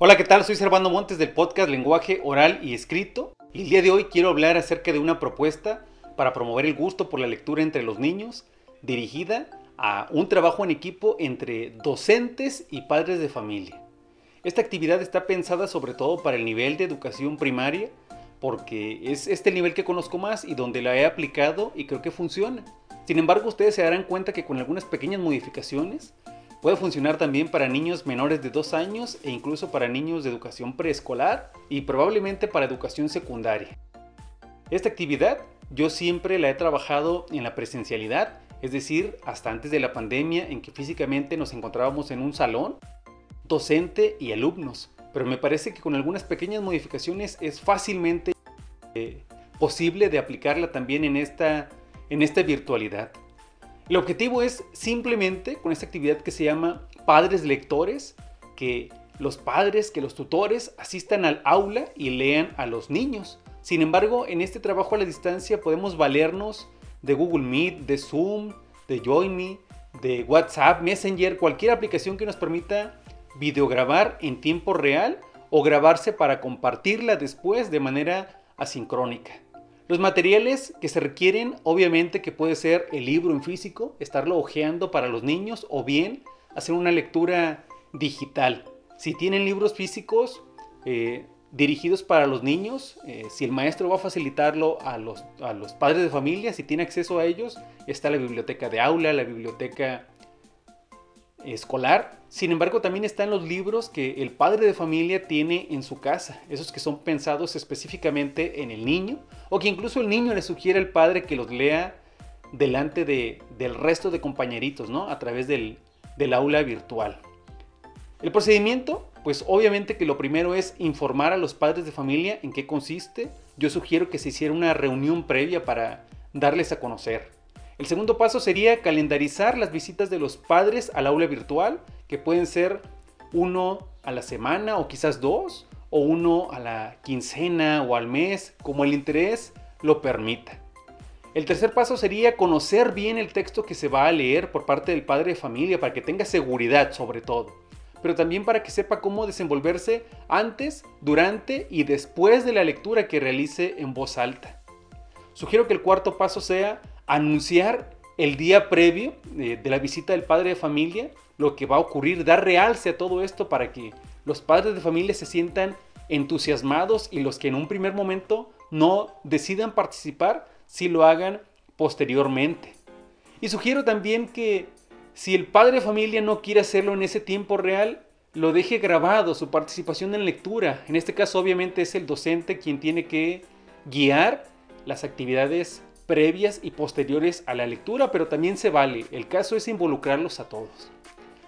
Hola, ¿qué tal? Soy Servando Montes del podcast Lenguaje Oral y Escrito. Y el día de hoy quiero hablar acerca de una propuesta para promover el gusto por la lectura entre los niños, dirigida a un trabajo en equipo entre docentes y padres de familia. Esta actividad está pensada sobre todo para el nivel de educación primaria, porque es este nivel que conozco más y donde la he aplicado y creo que funciona. Sin embargo, ustedes se darán cuenta que con algunas pequeñas modificaciones Puede funcionar también para niños menores de 2 años e incluso para niños de educación preescolar y probablemente para educación secundaria. Esta actividad yo siempre la he trabajado en la presencialidad, es decir, hasta antes de la pandemia en que físicamente nos encontrábamos en un salón, docente y alumnos. Pero me parece que con algunas pequeñas modificaciones es fácilmente eh, posible de aplicarla también en esta, en esta virtualidad. El objetivo es simplemente con esta actividad que se llama Padres Lectores, que los padres, que los tutores asistan al aula y lean a los niños. Sin embargo, en este trabajo a la distancia podemos valernos de Google Meet, de Zoom, de JoinMe, de WhatsApp, Messenger, cualquier aplicación que nos permita videograbar en tiempo real o grabarse para compartirla después de manera asincrónica. Los materiales que se requieren, obviamente que puede ser el libro en físico, estarlo hojeando para los niños o bien hacer una lectura digital. Si tienen libros físicos eh, dirigidos para los niños, eh, si el maestro va a facilitarlo a los, a los padres de familia, si tiene acceso a ellos, está la biblioteca de aula, la biblioteca escolar. Sin embargo, también están los libros que el padre de familia tiene en su casa, esos que son pensados específicamente en el niño, o que incluso el niño le sugiere al padre que los lea delante de, del resto de compañeritos, ¿no? A través del, del aula virtual. El procedimiento, pues obviamente que lo primero es informar a los padres de familia en qué consiste. Yo sugiero que se hiciera una reunión previa para darles a conocer. El segundo paso sería calendarizar las visitas de los padres al aula virtual, que pueden ser uno a la semana o quizás dos, o uno a la quincena o al mes, como el interés lo permita. El tercer paso sería conocer bien el texto que se va a leer por parte del padre de familia para que tenga seguridad sobre todo, pero también para que sepa cómo desenvolverse antes, durante y después de la lectura que realice en voz alta. Sugiero que el cuarto paso sea anunciar el día previo de, la visita del padre de familia lo que va a ocurrir, dar realce a todo esto para que los padres de familia se sientan entusiasmados y los que en un primer momento no decidan participar, si lo hagan posteriormente. Y sugiero también que si el padre de familia no quiere hacerlo en ese tiempo real, lo deje grabado, su participación en lectura. En este caso obviamente es el docente quien tiene que guiar las actividades previas y posteriores a la lectura, pero también se vale. El caso es involucrarlos a todos.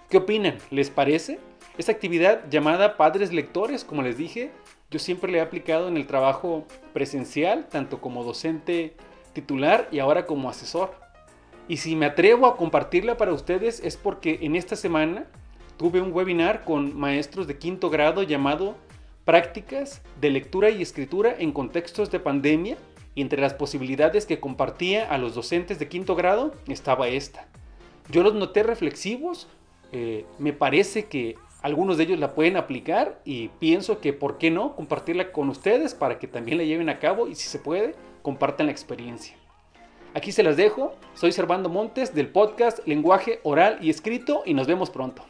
¿Qué opinan? ¿Les parece? Esta actividad llamada Padres Lectores, como les dije, yo siempre le he aplicado en el trabajo presencial, tanto como docente titular y ahora como asesor. Y si me atrevo a compartirla para ustedes es porque en esta semana tuve un webinar con maestros de quinto grado llamado Prácticas de lectura y escritura en contextos de pandemia y entre las posibilidades que compartía a los docentes de quinto grado estaba esta. Yo los noté reflexivos, eh, me parece que algunos de ellos la pueden aplicar y pienso que, ¿por qué no?, compartirla con ustedes para que también la lleven a cabo y si se puede, compartan la experiencia. Aquí se las dejo, soy Servando Montes del podcast Lenguaje Oral y Escrito y nos vemos pronto.